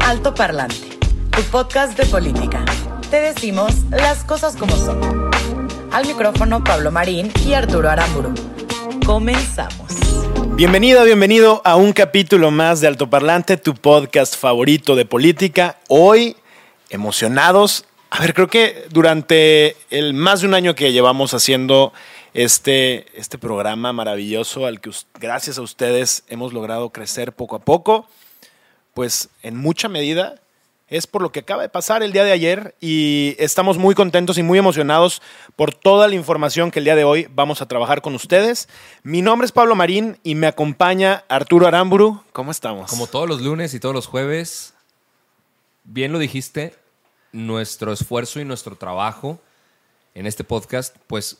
Alto Parlante, tu podcast de política. Te decimos las cosas como son. Al micrófono Pablo Marín y Arturo Aramburu. Comenzamos. Bienvenida, bienvenido a un capítulo más de Altoparlante, tu podcast favorito de política. Hoy, emocionados. A ver, creo que durante el más de un año que llevamos haciendo este, este programa maravilloso al que gracias a ustedes hemos logrado crecer poco a poco, pues en mucha medida es por lo que acaba de pasar el día de ayer y estamos muy contentos y muy emocionados por toda la información que el día de hoy vamos a trabajar con ustedes. Mi nombre es Pablo Marín y me acompaña Arturo Aramburu. ¿Cómo estamos? Como todos los lunes y todos los jueves, bien lo dijiste, nuestro esfuerzo y nuestro trabajo en este podcast, pues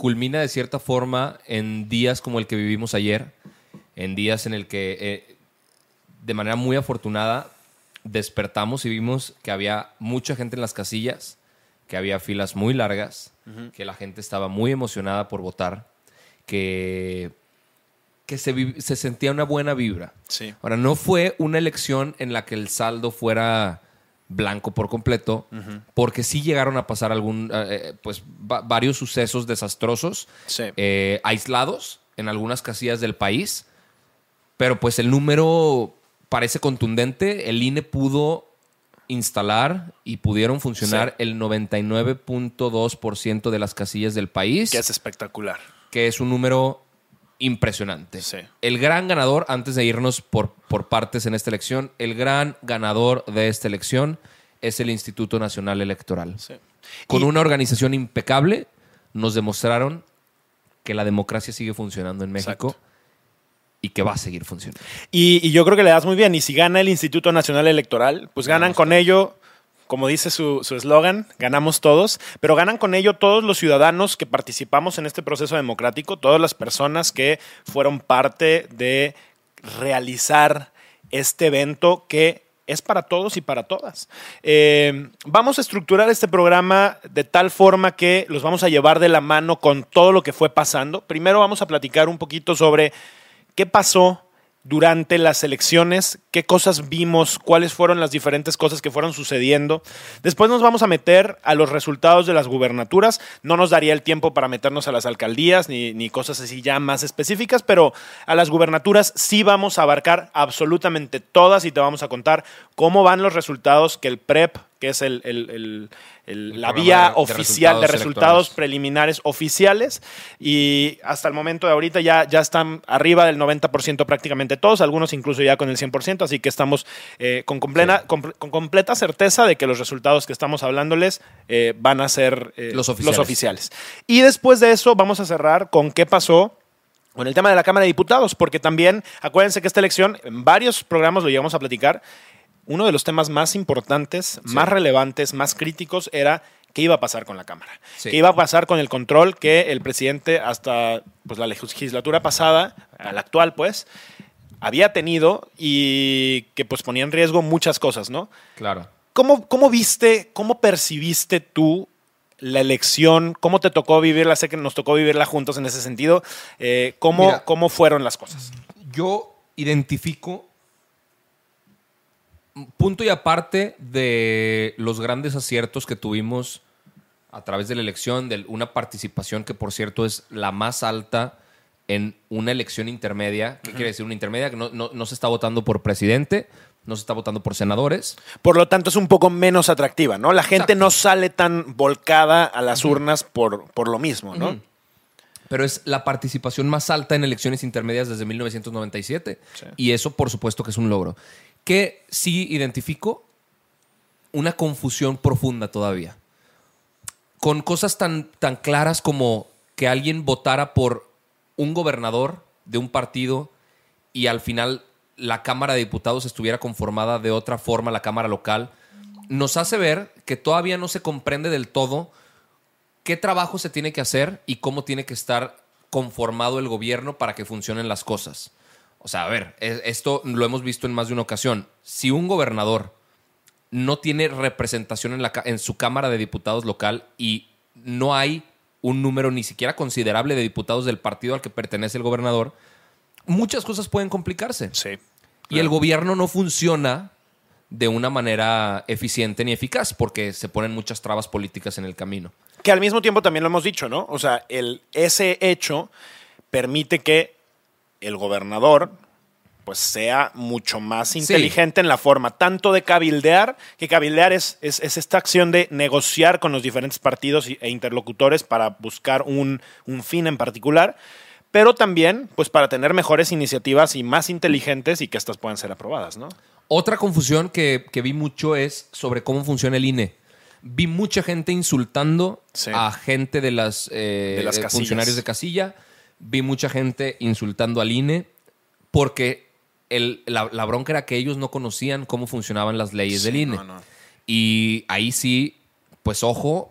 culmina de cierta forma en días como el que vivimos ayer, en días en el que eh, de manera muy afortunada despertamos y vimos que había mucha gente en las casillas, que había filas muy largas, que la gente estaba muy emocionada por votar, que, que se, se sentía una buena vibra. Sí. Ahora, no fue una elección en la que el saldo fuera blanco por completo, porque sí llegaron a pasar algún, eh, eh, pues, varios sucesos desastrosos, Sí. eh, aislados en algunas casillas del país, pero pues el número parece contundente. El INE pudo instalar y pudieron funcionar Sí. el 99.2% de las casillas del país, Que es espectacular. que es un número impresionante. Sí. El gran ganador, antes de irnos por, por partes en esta elección, el gran ganador de esta elección es el Instituto Nacional Electoral. Sí. Con Y- una organización impecable, nos demostraron que la democracia sigue funcionando en México Exacto. y que va a seguir funcionando. Y, y yo creo que le das muy bien. Y si gana el Instituto Nacional Electoral, pues ganan con ello, como dice su eslogan, ganamos todos, pero ganan con ello todos los ciudadanos que participamos en este proceso democrático, todas las personas que fueron parte de realizar este evento que es para todos y para todas. Eh, vamos a estructurar este programa de tal forma que los vamos a llevar de la mano con todo lo que fue pasando. Primero vamos a platicar un poquito sobre qué pasó durante las elecciones, qué cosas vimos, cuáles fueron las diferentes cosas que fueron sucediendo. Después nos vamos a meter a los resultados de las gubernaturas. No nos daría el tiempo para meternos a las alcaldías ni, ni cosas así ya más específicas, pero a las gubernaturas sí vamos a abarcar absolutamente todas y te vamos a contar cómo van los resultados que el PREP, que es el, el- el- la vía de- oficial de resultados electorales. preliminares oficiales y hasta el momento de ahorita ya, ya están arriba del 90% prácticamente todos, algunos incluso ya con el 100%, así que estamos eh, con, completa, con, con completa certeza de que los resultados que estamos hablándoles eh, van a ser eh, Los oficiales. oficiales. Y después de eso vamos a cerrar con qué pasó con el tema de la Cámara de Diputados, porque también acuérdense que esta elección, en varios programas lo llegamos a platicar, uno de los temas más importantes, más relevantes, más críticos era qué iba a pasar con la Cámara. Sí. ¿Qué iba a pasar con el control que el presidente hasta pues, la legislatura pasada, a la actual pues, había tenido y que pues ponía en riesgo muchas cosas, ¿no? Claro. ¿Cómo, cómo viste, cómo percibiste tú la elección? ¿Cómo te tocó vivirla? Sé que nos tocó vivirla juntos en ese sentido. Eh, ¿cómo, Mira. ¿Cómo fueron las cosas? Yo identifico punto y aparte de los grandes aciertos que tuvimos a través de la elección, de una participación que por cierto es la más alta en una elección intermedia. ¿Qué quiere decir una intermedia? Que no, no- no se está votando por presidente, no se está votando por senadores. Por lo tanto, es un poco menos atractiva, ¿no? La gente Exacto. no sale tan volcada a las urnas por, por lo mismo, ¿no? Pero es la participación más alta en elecciones intermedias desde 1997. Sí. Y eso, por supuesto, que es un logro. Que sí identifico una confusión profunda todavía. Con cosas tan, tan claras como que alguien votara por un gobernador de un partido y al final la Cámara de Diputados estuviera conformada de otra forma, la Cámara local, nos hace ver que todavía no se comprende del todo qué trabajo se tiene que hacer y cómo tiene que estar conformado el gobierno para que funcionen las cosas. O sea, a ver, e- esto lo hemos visto en más de una ocasión. Si un gobernador no tiene representación en, la, ca- en su Cámara de Diputados local y no hay un número ni siquiera considerable de diputados del partido al que pertenece el gobernador, muchas cosas pueden complicarse. Sí. Y el gobierno no funciona de una manera eficiente ni eficaz porque se ponen muchas trabas políticas en el camino. Que al mismo tiempo también lo hemos dicho, ¿no? O sea, el, ese hecho permite que el gobernador pues sea mucho más inteligente en la forma, tanto de cabildear, que cabildear es, es, es esta acción de negociar con los diferentes partidos e interlocutores para buscar un, un fin en particular, pero también pues para tener mejores iniciativas y más inteligentes y que estas puedan ser aprobadas, ¿no? Otra confusión que, que vi mucho es sobre cómo funciona el INE. Vi mucha gente insultando Sí. a gente de las, eh, De las funcionarios de casilla. Vi mucha gente insultando al INE porque el- la, la bronca era que ellos no conocían cómo funcionaban las leyes del INE. no, no. Y ahí sí, pues ojo,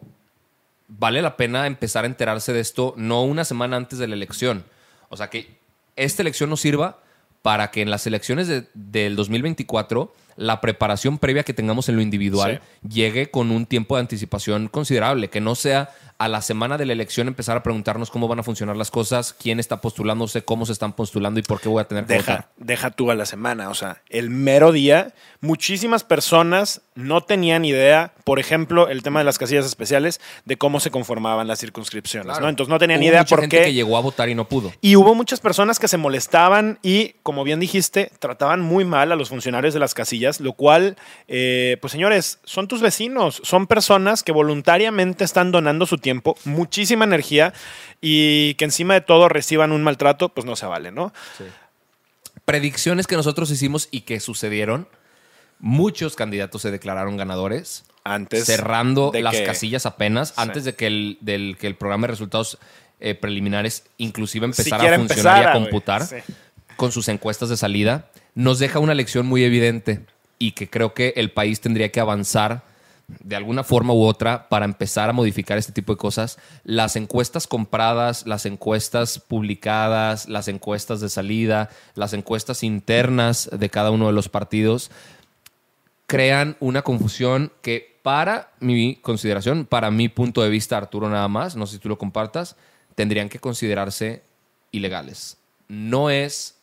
vale la pena empezar a enterarse de esto no una semana antes de la elección. O sea, que esta elección nos sirva para que en las elecciones de- del 2024 la preparación previa que tengamos en lo individual llegue con un tiempo de anticipación considerable, que no sea a la semana de la elección empezar a preguntarnos cómo van a funcionar las cosas, quién está postulándose, cómo se están postulando y por qué voy a tener que Deja, votar. deja tú a la semana. O sea, el mero día, muchísimas personas no tenían idea, por ejemplo, el tema de las casillas especiales, de cómo se conformaban las circunscripciones. Claro. ¿no? Entonces no tenían Hubo idea mucha por gente qué. que llegó a votar y no pudo. Y hubo muchas personas que se molestaban y, como bien dijiste, trataban muy mal a los funcionarios de las casillas, lo cual, eh, pues señores, son tus vecinos, son personas que voluntariamente están donando su tiempo, muchísima energía y que encima de todo reciban un maltrato, pues no se vale, ¿no? predicciones que nosotros hicimos y que sucedieron. Muchos candidatos se declararon ganadores. Antes cerrando de las que- casillas apenas, Sí. antes de que el, del, que el programa de resultados eh, preliminares inclusive empezara a funcionar y a computar Sí. con sus encuestas de salida, nos deja una lección muy evidente y que creo que el país tendría que avanzar de alguna forma u otra para empezar a modificar este tipo de cosas. Las encuestas compradas, las encuestas publicadas, las encuestas de salida, las encuestas internas de cada uno de los partidos crean una confusión que para mi consideración, para mi punto de vista, Arturo nada más, no sé si tú lo compartas, tendrían que considerarse ilegales. No es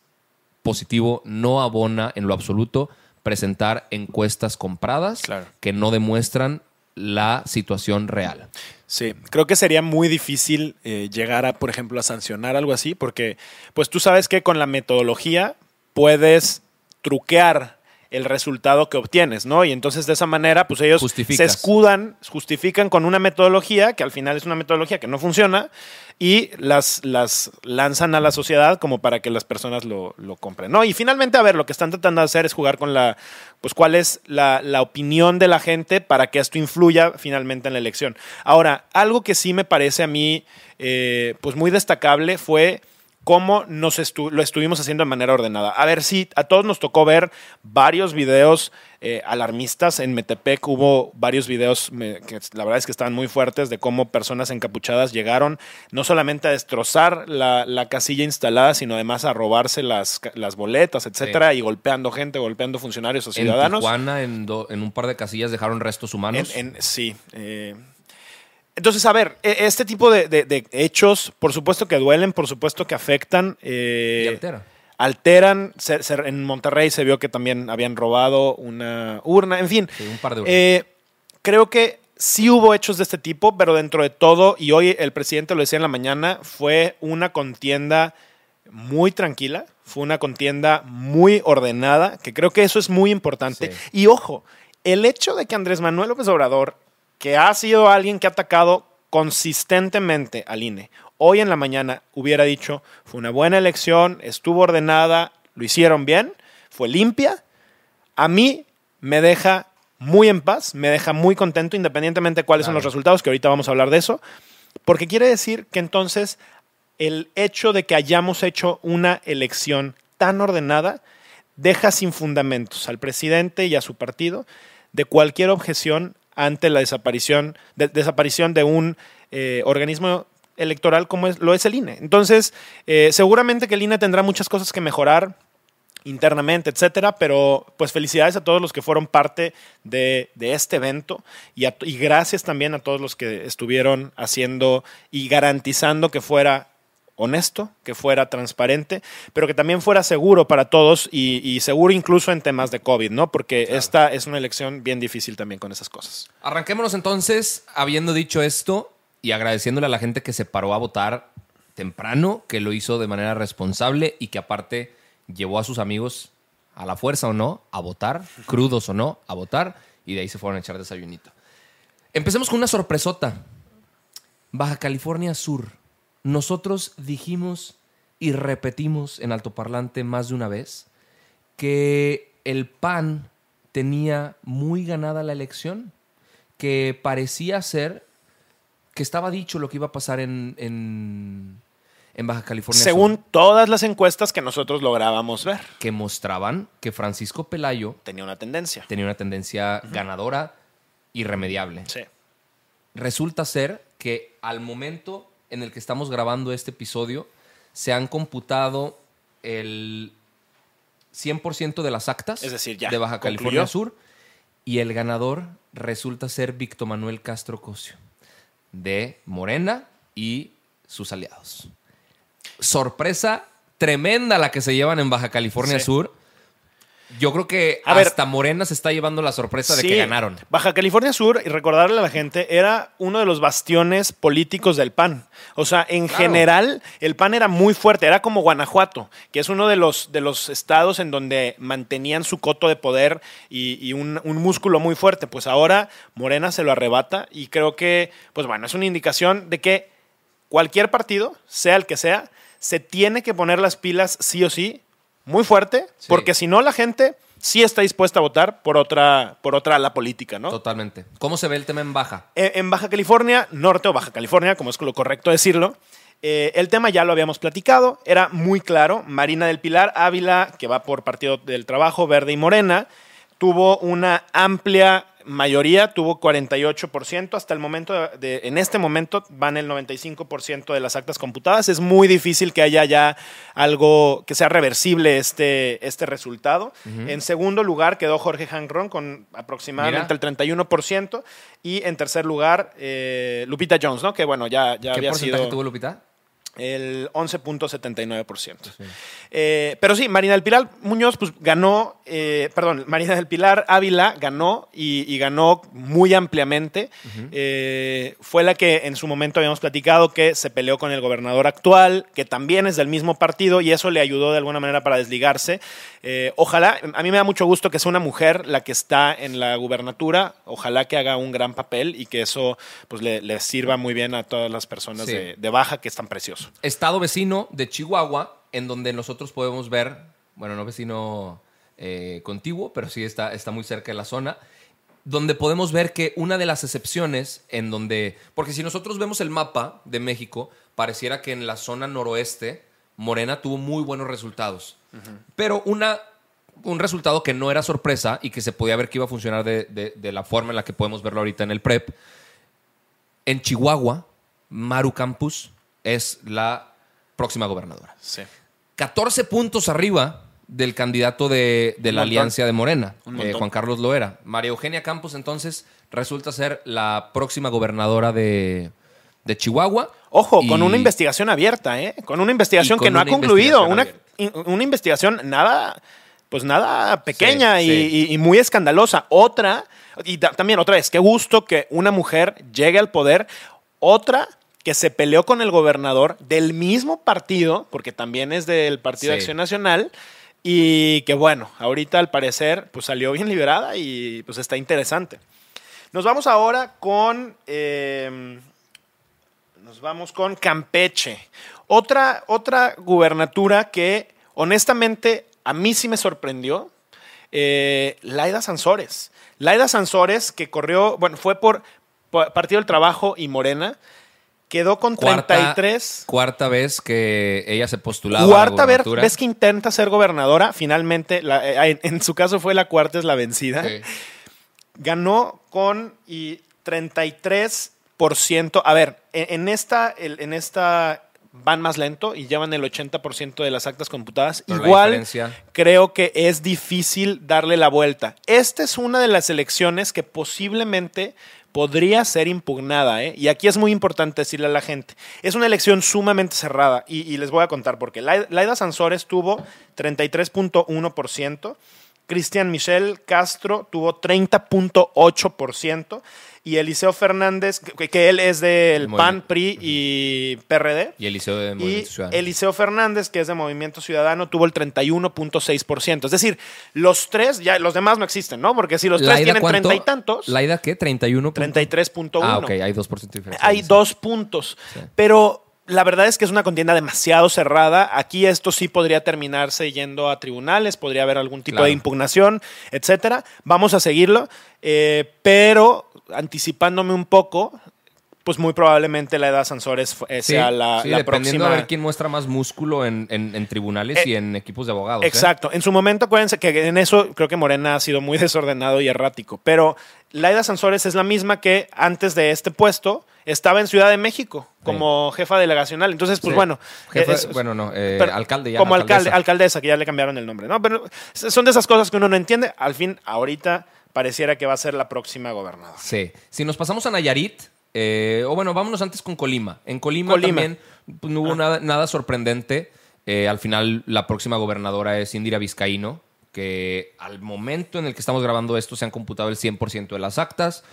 positivo, no abona en lo absoluto presentar encuestas compradas Claro. que no demuestran la situación real. Sí, creo que sería muy difícil eh, llegar a, por ejemplo, a sancionar algo así, porque pues tú sabes que con la metodología puedes truquear el resultado que obtienes, ¿no? Y entonces de esa manera, pues ellos se escudan, justifican con una metodología que al final es una metodología que no funciona y las, las lanzan a la sociedad como para que las personas lo, lo compren, ¿no? Y finalmente, a ver, lo que están tratando de hacer es jugar con la, pues cuál es la, la opinión de la gente para que esto influya finalmente en la elección. Ahora, algo que sí me parece a mí, eh, pues muy destacable fue cómo nos estu- lo estuvimos haciendo de manera ordenada. A ver si a todos nos tocó ver varios videos eh, alarmistas. En Metepec hubo varios videos me- que la verdad es que estaban muy fuertes de cómo personas encapuchadas llegaron no solamente a destrozar la, la casilla instalada, sino además a robarse las, las boletas, etcétera, y golpeando gente, golpeando funcionarios o ciudadanos. En Tijuana, en, do- en un par de casillas, dejaron restos humanos. En- en- sí. eh. Entonces, a ver, e- este tipo de, de- de hechos, por supuesto que duelen, por supuesto que afectan. eh, Y altera. Alteran. Se- se- en Monterrey se vio que también habían robado una urna, en fin. Sí, un par de urnas. Eh, creo que sí hubo hechos de este tipo, pero dentro de todo, y hoy el presidente lo decía en la mañana, fue una contienda muy tranquila, fue una contienda muy ordenada, que creo que eso es muy importante. Sí. Y ojo, el hecho de que Andrés Manuel López Obrador, que ha sido alguien que ha atacado consistentemente al INE, hoy en la mañana hubiera dicho, fue una buena elección, estuvo ordenada, lo hicieron bien, fue limpia, a mí me deja muy en paz, me deja muy contento independientemente de cuáles son los resultados, que ahorita vamos a hablar de eso, porque quiere decir que entonces el hecho de que hayamos hecho una elección tan ordenada deja sin fundamentos al presidente y a su partido de cualquier objeción ante la desaparición de, desaparición de un eh, organismo electoral como es, lo es el INE. Entonces, eh, seguramente que el INE tendrá muchas cosas que mejorar internamente, etcétera, pero pues felicidades a todos los que fueron parte de, este evento y gracias también a todos los que estuvieron haciendo y garantizando que fuera honesto, que fuera transparente, pero que también fuera seguro para todos y, y seguro incluso en temas de COVID, ¿no? Porque esta es una elección bien difícil también con esas cosas. Arranquémonos entonces, habiendo dicho esto y agradeciéndole a la gente que se paró a votar temprano, que lo hizo de manera responsable y que aparte llevó a sus amigos a la fuerza o no a votar, crudos o no a votar, y de ahí se fueron a echar desayunito. Empecemos con una sorpresota. Baja California Sur. Nosotros dijimos y repetimos en altoparlante más de una vez que el PAN tenía muy ganada la elección, que parecía ser que estaba dicho lo que iba a pasar en, en, en Baja California Según Sur, todas las encuestas que nosotros lográbamos ver, que mostraban que Francisco Pelayo tenía una tendencia. tenía una tendencia ganadora irremediable. Sí. Resulta ser que al momento en el que estamos grabando este episodio, se han computado el 100% de las actas Es decir, ya, de Baja concluyó. California Sur y el ganador resulta ser Víctor Manuel Castro Cosio de Morena y sus aliados. Sorpresa tremenda la que se llevan en Baja California Sí. Sur. Yo creo que A ver. hasta Morena se está llevando la sorpresa de que ganaron. Baja California Sur, y recordarle a la gente, era uno de los bastiones políticos del PAN. O sea, en Claro. general, el PAN era muy fuerte, era como Guanajuato, que es uno de los, de los estados en donde mantenían su coto de poder y, y un, un músculo muy fuerte. Pues ahora Morena se lo arrebata y creo que, pues bueno, es una indicación de que cualquier partido, sea el que sea, se tiene que poner las pilas sí o sí, muy fuerte, Sí. porque si no la gente sí está dispuesta a votar por otra, por otra ala política, ¿no? Totalmente. ¿Cómo se ve el tema en Baja? Eh, En Baja California, norte o Baja California, como es lo correcto decirlo, eh, el tema ya lo habíamos platicado, era muy claro. Marina del Pilar Ávila, que va por Partido del Trabajo, Verde y Morena, tuvo una amplia mayoría, tuvo 48%. Hasta el momento, de- de- en este momento, van el 95% de las actas computadas. Es muy difícil que haya ya algo que sea reversible este, este resultado. En segundo lugar quedó Jorge Hanron con aproximadamente Mira. el 31%. Y en tercer lugar, eh, Lupita Jones, ¿no? Que bueno, ya, ya ¿Qué había porcentaje sido tuvo Lupita? El 11.79%. Eh, pero sí, Marina del Pilar Muñoz pues ganó, eh, perdón, Marina del Pilar Ávila ganó y, y ganó muy ampliamente. Eh, fue la que en su momento habíamos platicado que se peleó con el gobernador actual, que también es del mismo partido y eso le ayudó de alguna manera para desligarse. Ojalá, a mí me da mucho gusto que sea una mujer la que está en la gubernatura, ojalá que haga un gran papel y que eso pues le, le sirva muy bien a todas las personas Sí. de, de Baja que están preciosos. Estado vecino de Chihuahua, en donde nosotros podemos ver, bueno, no vecino eh, contiguo, pero sí está, está muy cerca de la zona, donde podemos ver que una de las excepciones en donde, porque si nosotros vemos el mapa de México, pareciera que en la zona noroeste Morena tuvo muy buenos resultados, pero una, un resultado que no era sorpresa y que se podía ver que iba a funcionar de, de- de la forma en la que podemos verlo ahorita en el PREP. En Chihuahua, Maru Campus es la próxima gobernadora. Sí. 14 puntos arriba del candidato de, de la montón. Alianza de Morena, eh. Juan Carlos Loera. María Eugenia Campos, entonces, resulta ser la próxima gobernadora de, de Chihuahua. Ojo, Y- con una investigación abierta, ¿eh? Con una investigación con que no ha concluido. Una, una investigación nada, pues nada pequeña Sí, y, sí. y- y muy escandalosa. Otra, y ta- también otra vez, qué gusto que una mujer llegue al poder. Otra que se peleó con el gobernador del mismo partido, porque también es del Partido de. Acción Nacional, y que bueno, ahorita al parecer pues salió bien liberada y pues está interesante. Nos vamos ahora con... eh, nos vamos con Campeche. Otra, otra gubernatura que honestamente a mí sí me sorprendió. eh, Laida Sansores. Laida Sansores que corrió, bueno, fue por, por Partido del Trabajo y Morena. Quedó con Cuarta, 33. cuarta vez que ella se postulaba. a la Cuarta vez, que intenta ser gobernadora, finalmente, la- eh, en, en su caso fue la cuarta es la vencida. Sí. Ganó con y 33%. A ver, en, en esta, en esta van más lento y llevan el 80% de las actas computadas. Pero Igual creo que es difícil darle la vuelta. Esta es una de las elecciones que posiblemente podría ser impugnada, ¿eh? y aquí es muy importante decirle a la gente, es una elección sumamente cerrada, y, les voy a contar por qué. Lai- Laida Sansores tuvo 33.1%, Cristian Michel Castro tuvo 30.8%, y Eliseo Fernández, que, que él es del PAN. PRI y PRD, Y Eliseo de y Movimiento Ciudadano. Eliseo Fernández, que es de Movimiento Ciudadano, tuvo el 31.6%. Es decir, los tres, ya los demás no existen, ¿no? Porque si los tres ¿Laida tienen treinta y tantos, ¿Laida qué? ¿31? 33.1. Ah, ok, hay 2% de diferencia. Hay dos puntos. Sí. Pero la verdad es que es una contienda demasiado cerrada. Aquí esto sí podría terminarse yendo a tribunales, podría haber algún tipo Claro. de impugnación, etcétera. Vamos a seguirlo. eh, pero anticipándome un poco, pues muy probablemente la edad Sansores eh, Sí, sea la, sí, la dependiendo próxima. a ver quién muestra más músculo en, en- en tribunales Eh, y en equipos de abogados. ¿eh? Exacto. En su momento, acuérdense que en eso creo que Morena ha sido muy desordenado y errático. Pero Laida Sansores es la misma que antes de este puesto estaba en Ciudad de México como jefa delegacional. Entonces, pues Sí. bueno. Jefe- es- bueno, no, eh, pero- alcalde ya. Como alcalde, alcaldesa. alcaldesa, que ya le cambiaron el nombre. ¿no? Pero son de esas cosas que uno no entiende. Al fin, ahorita pareciera que va a ser la próxima gobernadora. Sí. Si nos pasamos a Nayarit, eh, o bueno, vámonos antes con Colima. En Colima, Colima. también no hubo nada, nada sorprendente. Eh, al final, la próxima gobernadora es Indira Vizcaíno, que al momento en el que estamos grabando esto se han computado el 100% de las actas.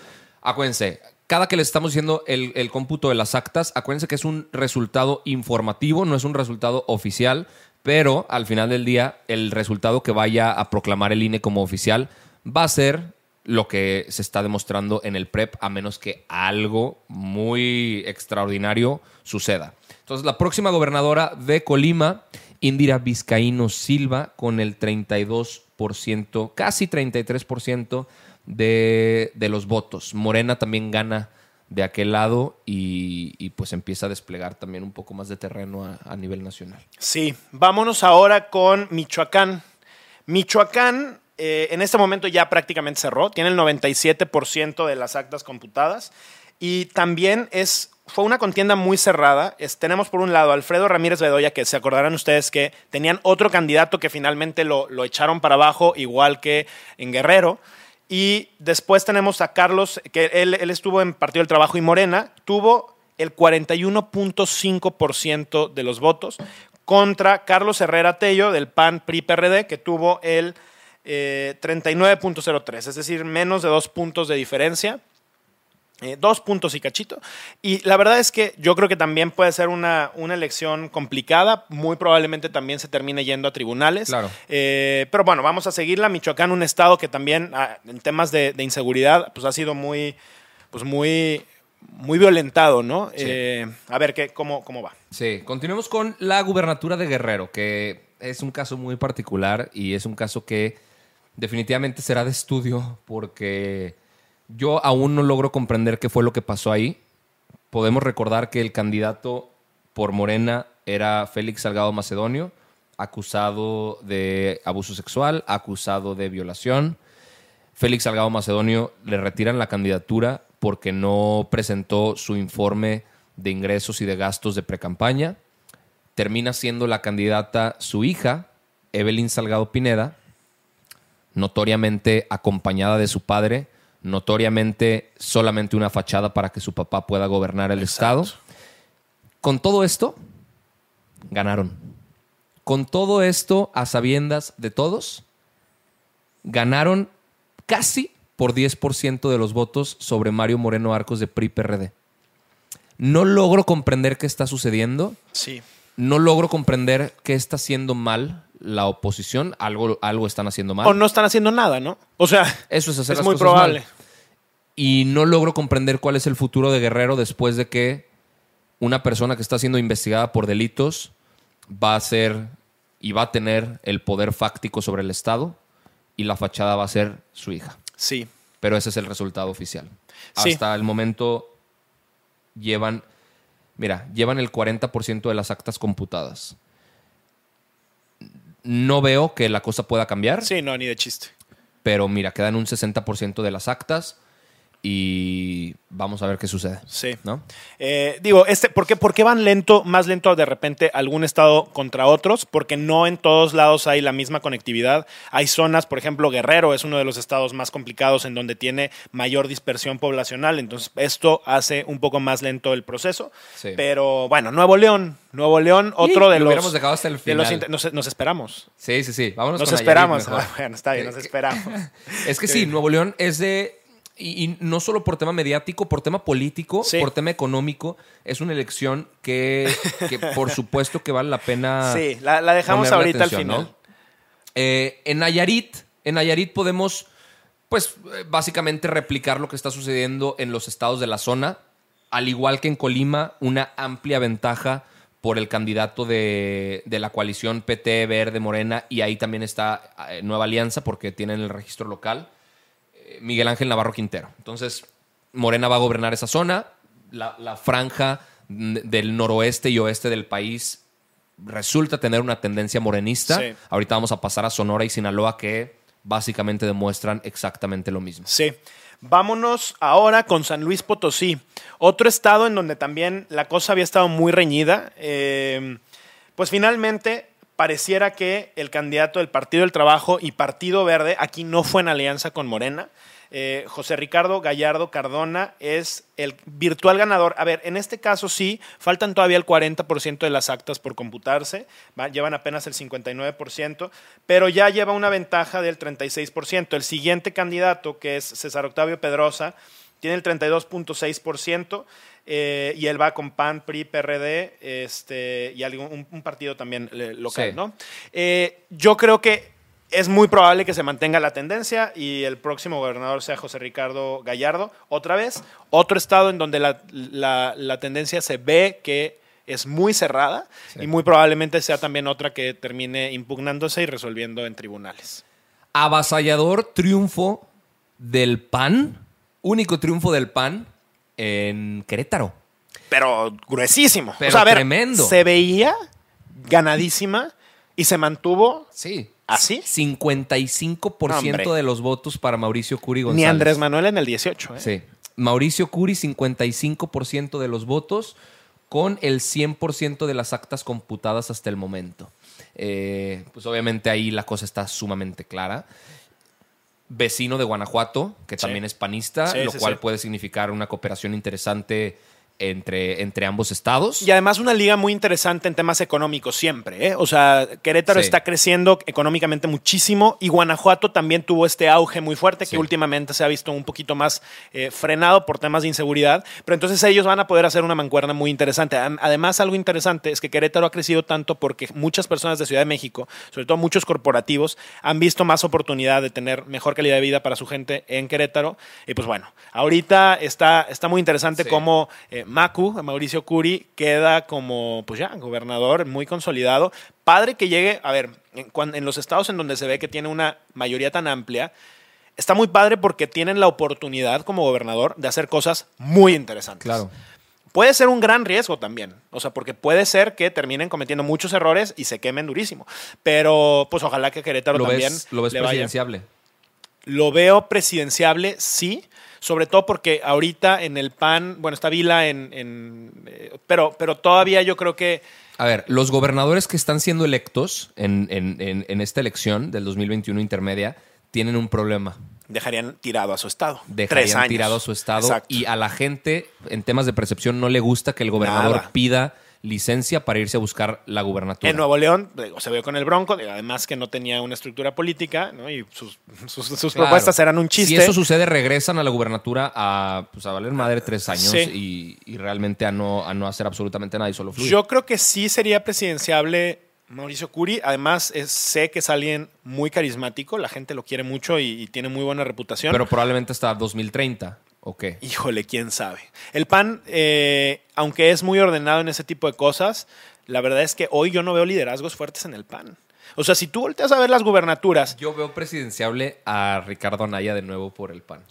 Acuérdense, cada que les estamos diciendo el, el cómputo de las actas, acuérdense que es un resultado informativo, no es un resultado oficial, pero al final del día, el resultado que vaya a proclamar el INE como oficial va a ser lo que se está demostrando en el PREP, a menos que algo muy extraordinario suceda. Entonces, la próxima gobernadora de Colima, Indira Vizcaíno Silva, con el 32%, casi 33% de, de los votos. Morena también gana de aquel lado y, pues empieza a desplegar también un poco más de terreno a nivel nacional. Sí, vámonos ahora con Michoacán. Michoacán eh, en este momento ya prácticamente cerró, tiene el 97% de las actas computadas y también es, fue una contienda muy cerrada. Es- tenemos por un lado a Alfredo Ramírez Bedoya, que se acordarán ustedes que tenían otro candidato que finalmente lo, lo echaron para abajo, igual que en Guerrero. Y después tenemos a Carlos, que él, él estuvo en Partido del Trabajo y Morena, tuvo el 41.5% de los votos contra Carlos Herrera Tello del PAN PRI PRD, que tuvo el eh, 39.03, es decir, menos de dos puntos de diferencia. Eh, dos puntos y cachito. Y la verdad es que yo creo que también puede ser una, una elección complicada. Muy probablemente también se termine yendo a tribunales. Claro. Eh, pero bueno, vamos a seguirla. Michoacán, un estado que también ah, en temas de, de inseguridad, pues ha sido muy, pues muy, muy violentado, ¿no? Sí. Eh, a ver qué, cómo, cómo va. Sí, continuemos con la gubernatura de Guerrero, que es un caso muy particular y es un caso que definitivamente será de estudio porque yo aún no logro comprender qué fue lo que pasó ahí. Podemos recordar que el candidato por Morena era Félix Salgado Macedonio, acusado de abuso sexual, acusado de violación. Félix Salgado Macedonio le retiran la candidatura porque no presentó su informe de ingresos y de gastos de precampaña. Termina siendo la candidata su hija, Evelyn Salgado Pineda, notoriamente acompañada de su padre, notoriamente solamente una fachada para que su papá pueda gobernar el Estado. Con todo esto, ganaron. Con todo esto, a sabiendas de todos, ganaron casi por 10% de los votos sobre Mario Moreno Arcos de PRI PRD. No logro comprender qué está sucediendo. Sí. No logro comprender qué está haciendo mal la oposición. Algo, algo están haciendo mal. O no están haciendo nada, ¿no? O sea, Eso es hacer es las muy cosas mal. probable. Y no logro comprender cuál es el futuro de Guerrero después de que una persona que está siendo investigada por delitos va a ser y va a tener el poder fáctico sobre el Estado y la fachada va a ser su hija. Sí. Pero ese es el resultado oficial. Sí. Hasta el momento llevan Mira, llevan el 40% de las actas computadas. No veo que la cosa pueda cambiar, Sí, no, ni de chiste. pero mira, quedan un 60% de las actas y vamos a ver qué sucede. Sí. ¿No? Eh, digo, este, ¿por, qué, por qué van lento, más lento de repente algún estado contra otros? Porque no en todos lados hay la misma conectividad. Hay zonas, por ejemplo, Guerrero es uno de los estados más complicados en donde tiene mayor dispersión poblacional. Entonces, esto hace un poco más lento el proceso. Sí. Pero bueno, Nuevo León. Nuevo León, otro de lo los. hubiéramos dejado hasta el de los final. inter- nos, nos esperamos. Sí, sí, sí. Vámonos Nos con esperamos. Nayarit mejor. Bueno, está bien, nos Eh, esperamos. Es que sí, Nuevo León es de. Y, y no solo por tema mediático, por tema político, Sí. por tema económico, es una elección que, que por supuesto que vale la pena. Sí, la, la dejamos ahorita atención, al final. ¿no? Eh, en Nayarit, en Nayarit podemos, pues, eh, básicamente replicar lo que está sucediendo en los estados de la zona. Al igual que en Colima, una amplia ventaja por el candidato de, de la coalición PT Verde Morena y ahí también está eh, Nueva Alianza porque tienen el registro local. Eh, Miguel Ángel Navarro Quintero. Entonces, Morena va a gobernar esa zona. La, la franja del noroeste y oeste del país resulta tener una tendencia morenista. Sí. Ahorita vamos a pasar a Sonora y Sinaloa que básicamente demuestran exactamente lo mismo. Sí. Vámonos ahora con San Luis Potosí, otro estado en donde también la cosa había estado muy reñida. Eh, pues finalmente pareciera que el candidato del Partido del Trabajo y Partido Verde aquí no fue en alianza con Morena. Eh, José Ricardo Gallardo Cardona es el virtual ganador. A ver, en este caso sí, faltan todavía el 40% de las actas por computarse, va, llevan apenas el 59%, pero ya lleva una ventaja del 36%. El siguiente candidato, que es César Octavio Pedrosa, tiene el 32.6%. eh, y él va con PAN, PRI, PRD este, y algún, un, un partido también eh, local, Sí. ¿no? Eh, yo creo que es muy probable que se mantenga la tendencia y el próximo gobernador sea José Ricardo Gallardo. Otra vez, otro estado en donde la, la- la tendencia se ve que es muy cerrada Sí. y muy probablemente sea también otra que termine impugnándose y resolviendo en tribunales. Avasallador triunfo del PAN, único triunfo del PAN en Querétaro. Pero gruesísimo. Pero o sea, a ver, tremendo. Se veía ganadísima y se mantuvo Sí. ¿Así? 55% Hombre. de los votos para Mauricio Curi González. ni Andrés Manuel en el 18. ¿eh? Sí. Mauricio Curi, 55% de los votos, con el 100% de las actas computadas hasta el momento. Eh, pues obviamente ahí la cosa está sumamente clara. Vecino de Guanajuato, que Sí. también es panista, Sí, lo sí, cual puede significar una cooperación interesante entre, entre ambos estados. Y además una liga muy interesante en temas económicos siempre. ¿eh? O sea, Querétaro Sí. está creciendo económicamente muchísimo y Guanajuato también tuvo este auge muy fuerte Sí. que últimamente se ha visto un poquito más eh, frenado por temas de inseguridad. Pero entonces ellos van a poder hacer una mancuerna muy interesante. Además, algo interesante es que Querétaro ha crecido tanto porque muchas personas de Ciudad de México, sobre todo muchos corporativos, han visto más oportunidad de tener mejor calidad de vida para su gente en Querétaro. Y pues bueno, ahorita está, está muy interesante Sí. cómo eh, Macu, Mauricio Curi, queda como, pues ya, gobernador muy consolidado. Padre que llegue, a ver, en, los estados en donde se ve que tiene una mayoría tan amplia, está muy padre porque tienen la oportunidad como gobernador de hacer cosas muy interesantes. Claro. Puede ser un gran riesgo también, o sea, porque puede ser que terminen cometiendo muchos errores y se quemen durísimo. Pero, pues ojalá que Querétaro ¿Lo también ves, lo ves le vaya. presidenciable? Lo veo presidenciable, sí. Sobre todo porque ahorita en el PAN, bueno, está Vila en. en, eh, pero, pero todavía yo creo que. A ver, los gobernadores que están siendo electos en, en- en- esta elección del 2021 intermedia tienen un problema. Dejarían tirado a su estado. Tres Dejarían años. tirado a su estado Exacto. y a la gente en temas de percepción no le gusta que el gobernador Nada. pida licencia para irse a buscar la gubernatura. En Nuevo León se vio con el Bronco, además que no tenía una estructura política, ¿no? Y sus, sus- sus Claro. propuestas eran un chiste. Si eso sucede, regresan a la gubernatura a, pues, a valer madre tres años Sí. y, y realmente a no, a no hacer absolutamente nada y solo fluir. Yo creo que sí sería presidenciable Mauricio Curi. Además, es- sé que es alguien muy carismático, la gente lo quiere mucho y, y tiene muy buena reputación. Pero probablemente hasta 2030. ¿O qué? Híjole, quién sabe. El PAN, eh, aunque es muy ordenado en ese tipo de cosas, la verdad es que hoy yo no veo liderazgos fuertes en el PAN. O sea, si tú volteas a ver las gubernaturas, Yo veo presidenciable a Ricardo Anaya de nuevo por el PAN.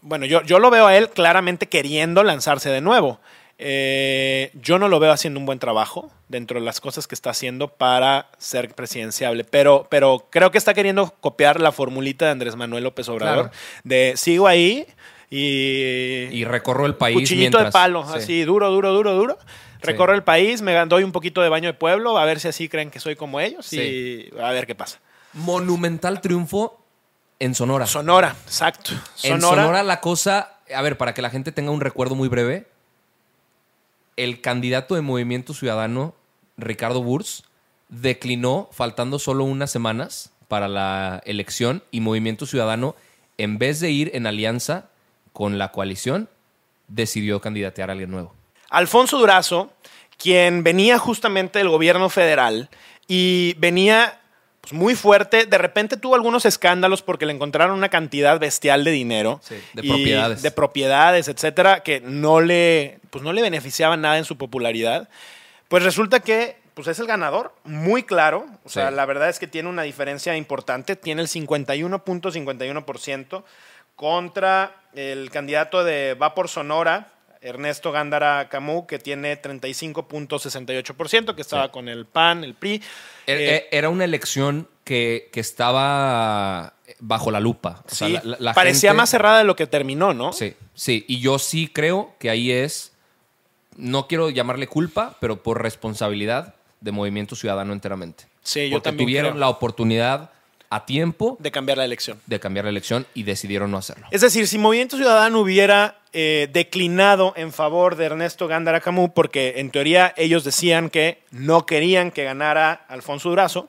bueno, yo, yo lo veo a él claramente queriendo lanzarse de nuevo. Eh, yo no lo veo haciendo un buen trabajo dentro de las cosas que está haciendo para ser presidenciable, pero, pero creo que está queriendo copiar la formulita de Andrés Manuel López Obrador Claro. de sigo ahí y, Y recorro el país cuchillito de mientras- palo, sí. así duro, duro, duro, duro. Recorro Sí. el país, me doy un poquito de baño de pueblo, a ver si así creen que soy como ellos Sí. y a ver qué pasa. Monumental triunfo en Sonora. Sonora, exacto. En Sonora, Sonora la cosa, a ver, para que la gente tenga un recuerdo muy breve, el candidato de Movimiento Ciudadano, Ricardo Burs, declinó faltando solo unas semanas para la elección y Movimiento Ciudadano, en vez de ir en alianza con la coalición, decidió candidatear a alguien nuevo. Alfonso Durazo, quien venía justamente del gobierno federal y venía pues, muy fuerte, de repente tuvo algunos escándalos porque le encontraron una cantidad bestial de dinero. Sí, de propiedades. De propiedades, etcétera, que no le, pues, no le beneficiaban nada en su popularidad. Pues resulta que pues, es el ganador, muy claro. O sea, Sí. la verdad es que tiene una diferencia importante. Tiene el 51.51% contra el candidato de Va por Sonora, Ernesto Gándara Camus, que tiene 35.68%, que estaba Sí. con el PAN, el PRI. Er- Eh, eh, Era una elección que, que estaba bajo la lupa. O sea, sí, la- la- la parecía gente- más cerrada de lo que terminó, ¿no? Sí, sí. Y yo sí creo que ahí es, no quiero llamarle culpa, pero por responsabilidad de Movimiento Ciudadano enteramente. Sí, yo Porque también tuvieron creo. la oportunidad a tiempo De cambiar la elección. de cambiar la elección y decidieron no hacerlo. Es decir, si Movimiento Ciudadano hubiera eh, declinado en favor de Ernesto Gándara Camus, porque en teoría ellos decían que no querían que ganara Alfonso Durazo,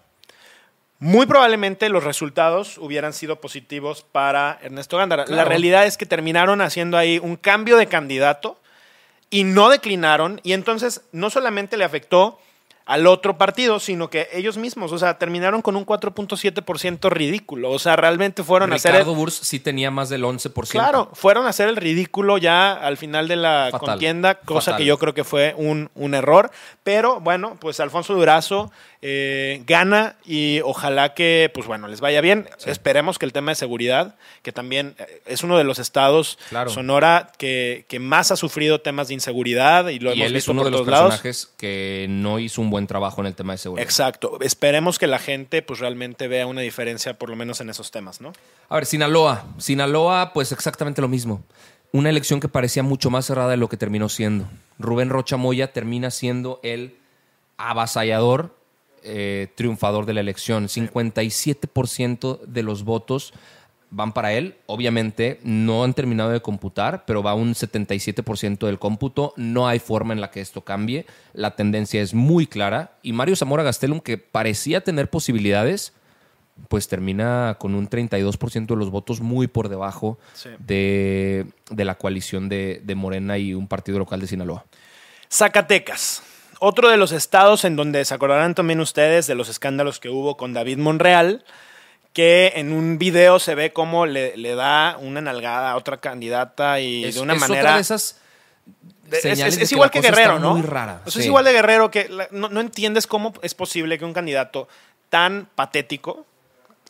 muy probablemente los resultados hubieran sido positivos para Ernesto Gándara. La realidad es que terminaron haciendo ahí un cambio de candidato y no declinaron, y entonces no solamente le afectó al otro partido, sino que ellos mismos, o sea, terminaron con un 4.7% ridículo, o sea, realmente fueron a hacer... Ricardo Burs sí tenía más del 11%. Claro, fueron a hacer el ridículo ya al final de la Fatal, contienda, cosa fatal. que yo creo que fue un, un error. Pero bueno, pues Alfonso Durazo eh, gana y ojalá que, pues bueno, les vaya bien. Esperemos que el tema de seguridad, que también eh, es uno de los estados, Claro. Sonora, que, que más ha sufrido temas de inseguridad y lo Y hemos él es visto uno por de los todos lados. personajes que no hizo un buen trabajo en el tema de seguridad. Exacto. Esperemos que la gente pues realmente vea una diferencia, por lo menos en esos temas, ¿no? A ver, Sinaloa. Sinaloa, pues exactamente lo mismo. Una elección que parecía mucho más cerrada de lo que terminó siendo. Rubén Rocha Moya termina siendo el avasallador eh, triunfador de la elección. 57% de los votos van para él. Obviamente no han terminado de computar, pero va un 77% del cómputo. No hay forma en la que esto cambie. La tendencia es muy clara. Y Mario Zamora Gastelum, que parecía tener posibilidades, pues termina con un 32% de los votos muy por debajo Sí. de, de la coalición de, de Morena y un partido local de Sinaloa. Zacatecas. Otro de los estados en donde se acordarán también ustedes de los escándalos que hubo con David Monreal, que en un video se ve cómo le, le da una nalgada a otra candidata y Es, de una es manera... otra de esas Es- igual que Guerrero, ¿no? muy rara. Sí. Es igual de Guerrero que la- no, no entiendes cómo es posible que un candidato tan patético,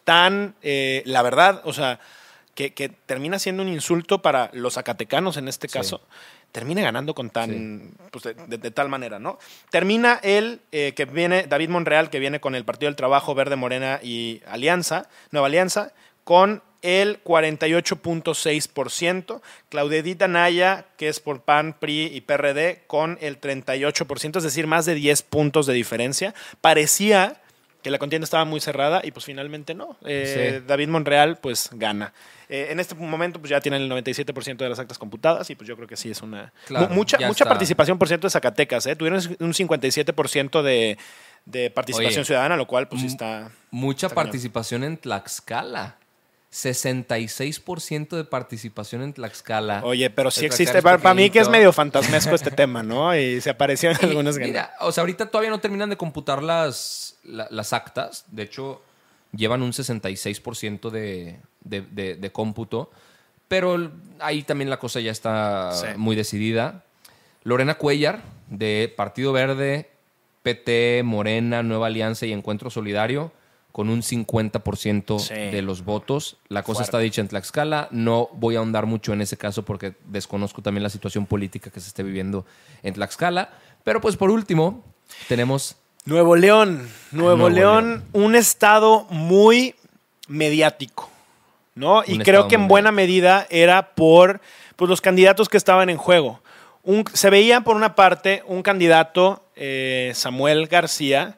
tan, eh, la verdad, o sea, que, que termina siendo un insulto para los zacatecanos en este Sí. caso, termine ganando con tan, pues, de, de- de tal manera, ¿no? Termina él, eh, que viene, David Monreal, que viene con el Partido del Trabajo, Verde Morena y Alianza, Nueva Alianza, con el 48.6%. Claudetita Naya, que es por PAN, PRI y PRD, con el 38%, es decir, más de 10 puntos de diferencia. Parecía que la contienda estaba muy cerrada y pues finalmente no. Eh, Sí. David Monreal pues gana. Eh, en este momento pues ya tienen el 97% de las actas computadas y pues yo creo que sí es una... Claro, mu- mucha mucha está. participación, por cierto, de Zacatecas. ¿eh? Tuvieron un 57% de, de participación Oye, ciudadana, lo cual pues sí está... Mucha Está participación en Tlaxcala. 66% de participación en Tlaxcala. Oye, pero sí existe. Para, mí que es medio fantasmesco este tema, ¿no? Y se aparecieron Y, algunas. Mira, o sea, ahorita todavía no terminan de computar las, la- las actas. De hecho, llevan un 66% de, de, de- de cómputo. Pero ahí también la cosa ya está Sí. muy decidida. Lorena Cuellar, de Partido Verde, PT, Morena, Nueva Alianza y Encuentro Solidario, con un 50% Sí. de los votos. La cosa Fuerte. está dicha en Tlaxcala. No voy a ahondar mucho en ese caso porque desconozco también la situación política que se esté viviendo en Tlaxcala. Pero pues por último, tenemos Nuevo León. Nuevo, Nuevo León, un estado muy mediático, ¿no? y creo que en buena medida era por pues, los candidatos que estaban en juego. Un- se veía, por una parte, un candidato, eh, Samuel García,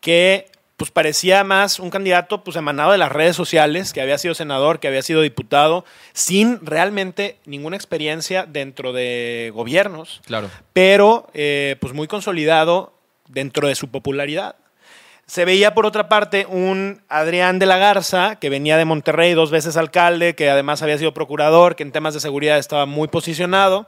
que pues parecía más un candidato pues emanado de las redes sociales, que había sido senador, que había sido diputado, sin realmente ninguna experiencia dentro de gobiernos Claro. pero eh, pues muy consolidado dentro de su popularidad. Se veía por otra parte un Adrián de la Garza, que venía de Monterrey, dos veces alcalde, que además había sido procurador, que en temas de seguridad estaba muy posicionado.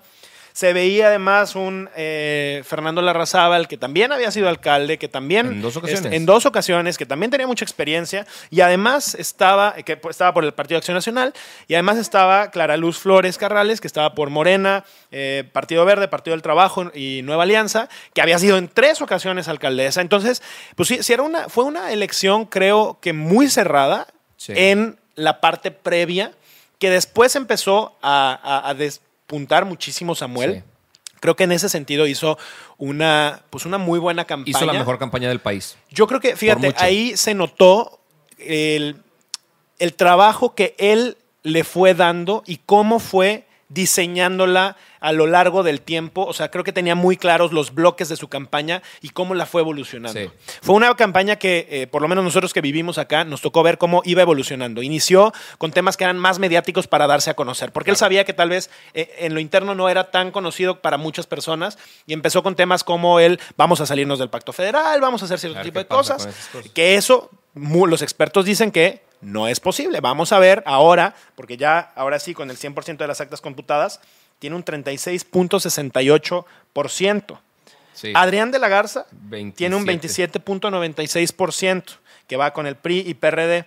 Se veía además un eh, Fernando Larrazábal, que también había sido alcalde, que también... En dos ocasiones. este, en dos ocasiones, que también tenía mucha experiencia, y además estaba, que pues, estaba por el Partido de Acción Nacional, y además estaba Clara Luz Flores Carrales, que estaba por Morena, eh, Partido Verde, Partido del Trabajo y Nueva Alianza, que había sido en tres ocasiones alcaldesa. Entonces, pues sí, sí era una, fue una elección, creo que muy cerrada Sí. en la parte previa, que después empezó a, a- a despuntar muchísimo Samuel. Sí. Creo que en ese sentido hizo una, pues una muy buena campaña. Hizo la mejor campaña del país. Yo creo que, fíjate, ahí se notó el, el trabajo que él le fue dando y cómo fue diseñándola a lo largo del tiempo. O sea, creo que tenía muy claros los bloques de su campaña y cómo la fue evolucionando. Sí. Fue una campaña que, eh, por lo menos nosotros que vivimos acá, nos tocó ver cómo iba evolucionando. Inició con temas que eran más mediáticos para darse a conocer, porque él sabía que tal vez eh, en lo interno no era tan conocido para muchas personas y empezó con temas como el vamos a salirnos del pacto federal, vamos a hacer cierto A tipo de cosas, que eso los expertos dicen que no es posible. Vamos a ver ahora, porque ya ahora sí con el 100% de las actas computadas tiene un 36.68%. Sí. Adrián de la Garza 27. tiene un 27.96%, que va con el PRI y PRD.